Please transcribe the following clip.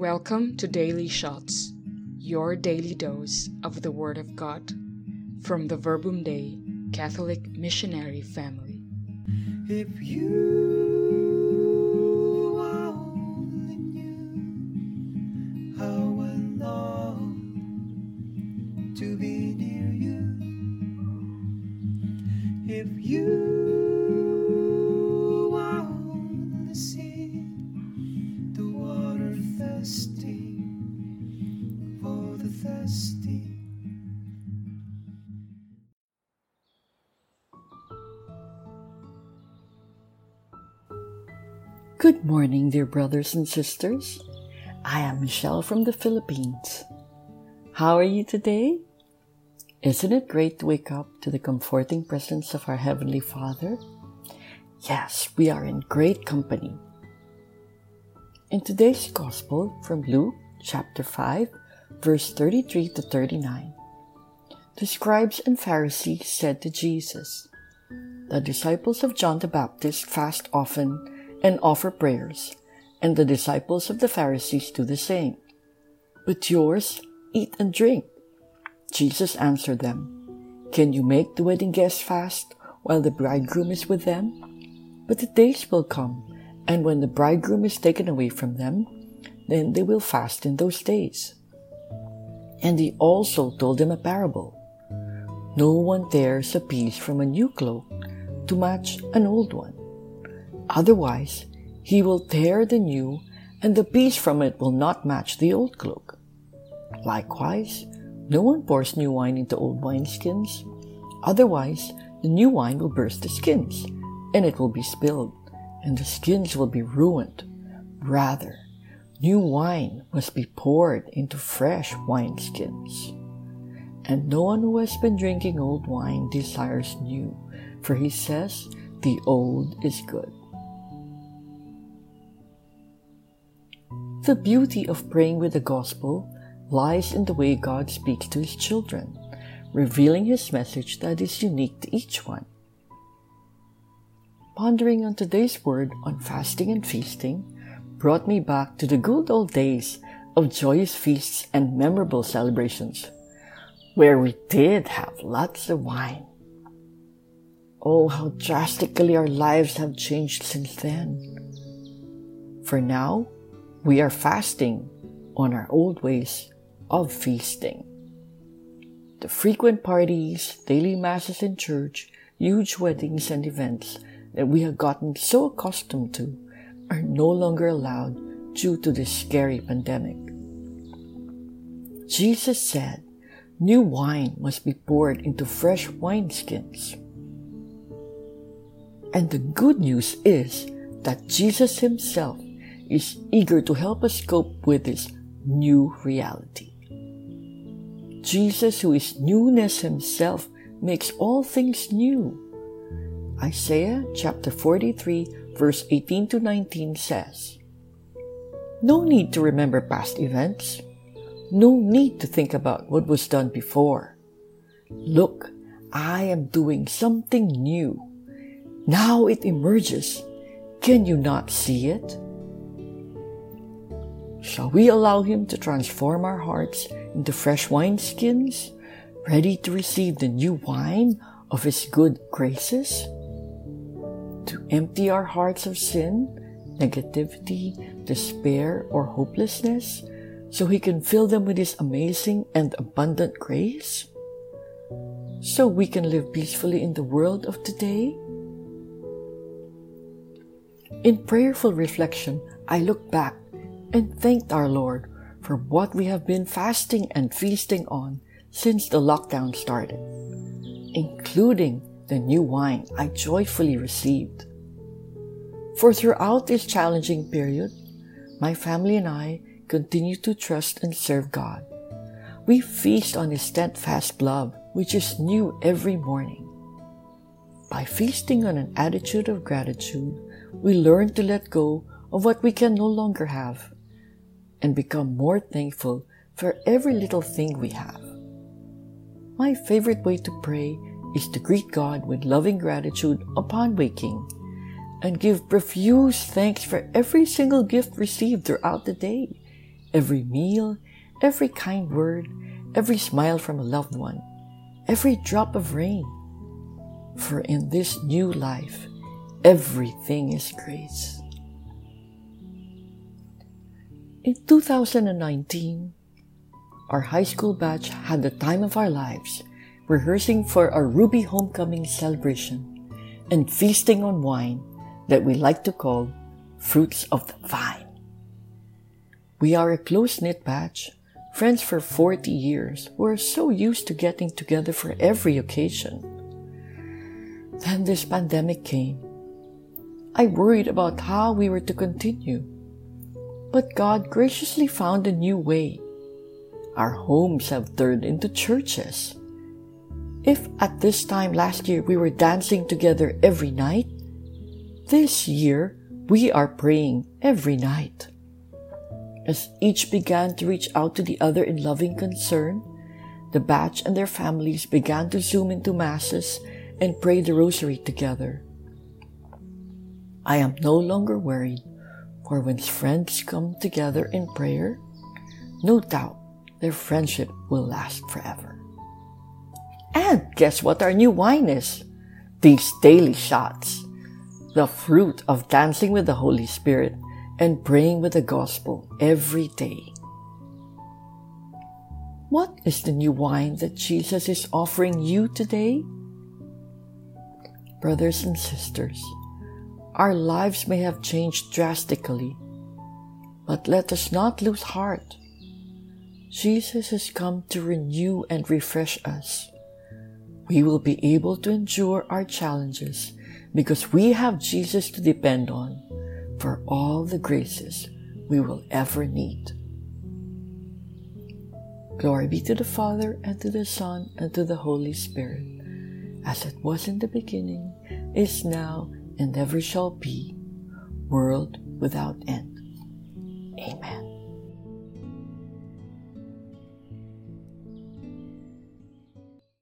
Welcome to Daily Shots, your daily dose of the Word of God from the Verbum Dei Catholic Missionary Family. If you only how I to be near you. If you Good morning, dear brothers and sisters. I am Michelle from the Philippines. How are you today? Isn't it great to wake up to the comforting presence of our Heavenly Father? Yes, we are in great company. In today's Gospel from Luke chapter 5, verse 33 to 39, the scribes and Pharisees said to Jesus, The disciples of John the Baptist fast often and offer prayers, and the disciples of the Pharisees do the same. But yours eat and drink. Jesus answered them, Can you make the wedding guests fast while the bridegroom is with them? But the days will come, and when the bridegroom is taken away from them, then they will fast in those days. And he also told them a parable. No one tears a piece from a new cloak to match an old one. Otherwise, he will tear the new, and the piece from it will not match the old cloak. Likewise, no one pours new wine into old wineskins. Otherwise, the new wine will burst the skins, and it will be spilled, and the skins will be ruined. Rather, new wine must be poured into fresh wineskins. And no one who has been drinking old wine desires new, for he says, the old is good. The beauty of praying with the gospel lies in the way God speaks to his children, revealing his message that is unique to each one. Pondering on today's word on fasting and feasting brought me back to the good old days of joyous feasts and memorable celebrations, where we did have lots of wine. Oh, how drastically our lives have changed since then. For now, we are fasting on our old ways of feasting. The frequent parties, daily masses in church, huge weddings and events that we have gotten so accustomed to are no longer allowed due to this scary pandemic. Jesus said, New wine must be poured into fresh wineskins. And the good news is that Jesus Himself is eager to help us cope with this new reality. Jesus, who is newness himself, makes all things new. Isaiah chapter 43, verse 18 to 19 says, No need to remember past events. No need to think about what was done before. Look, I am doing something new. Now it emerges. Can you not see it? Shall we allow Him to transform our hearts into fresh wineskins, ready to receive the new wine of His good graces? To empty our hearts of sin, negativity, despair, or hopelessness, so He can fill them with His amazing and abundant grace? So we can live peacefully in the world of today? In prayerful reflection, I look back and thanked our Lord for what we have been fasting and feasting on since the lockdown started, including the new wine I joyfully received. For throughout this challenging period, my family and I continue to trust and serve God. We feast on His steadfast love, which is new every morning. By feasting on an attitude of gratitude, we learn to let go of what we can no longer have and become more thankful for every little thing we have. My favorite way to pray is to greet God with loving gratitude upon waking and give profuse thanks for every single gift received throughout the day, every meal, every kind word, every smile from a loved one, every drop of rain. For in this new life, everything is grace. In 2019, our high school batch had the time of our lives rehearsing for our Ruby homecoming celebration and feasting on wine that we like to call fruits of the vine. We are a close knit batch, friends for 40 years, who are so used to getting together for every occasion. Then this pandemic came. I worried about how we were to continue. But God graciously found a new way. Our homes have turned into churches. If at this time last year we were dancing together every night, this year we are praying every night. As each began to reach out to the other in loving concern, the batch and their families began to zoom into masses and pray the rosary together. I am no longer worried, for when friends come together in prayer, no doubt their friendship will last forever. And guess what our new wine is? These daily shots, the fruit of dancing with the Holy Spirit and praying with the gospel every day. What is the new wine that Jesus is offering you today? Brothers and sisters, our lives may have changed drastically, but let us not lose heart. Jesus has come to renew and refresh us. We will be able to endure our challenges because we have Jesus to depend on for all the graces we will ever need. Glory be to the Father, and to the Son, and to the Holy Spirit, as it was in the beginning, is now, and ever shall be, world without end. Amen.